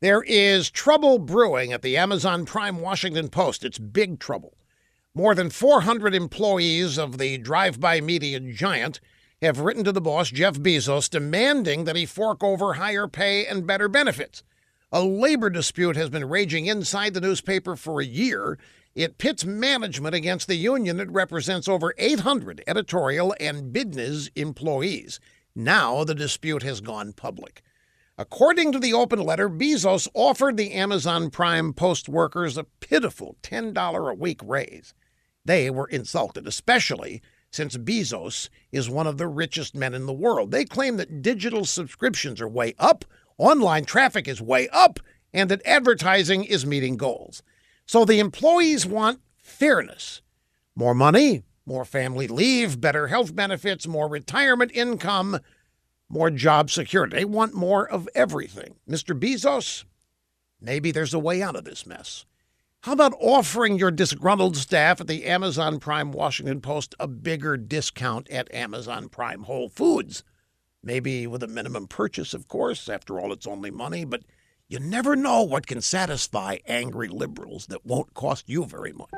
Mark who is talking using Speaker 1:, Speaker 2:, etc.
Speaker 1: There is trouble brewing at the Amazon Prime Washington Post. It's big trouble. More than 400 employees of the drive by media giant have written to the boss, Jeff Bezos, demanding that he fork over higher pay and better benefits. A labor dispute has been raging inside the newspaper for a year. It pits management against the union that represents over 800 editorial and business employees. Now the dispute has gone public. According to the open letter, Bezos offered the Amazon Prime Post workers a pitiful $10 a week raise. They were insulted, especially since Bezos is one of the richest men in the world. They claim that digital subscriptions are way up, online traffic is way up, and that advertising is meeting goals. So the employees want fairness more money, more family leave, better health benefits, more retirement income more job security. They want more of everything. Mr. Bezos, maybe there's a way out of this mess. How about offering your disgruntled staff at the Amazon Prime Washington Post a bigger discount at Amazon Prime Whole Foods? Maybe with a minimum purchase, of course. After all, it's only money, but you never know what can satisfy angry liberals that won't cost you very much.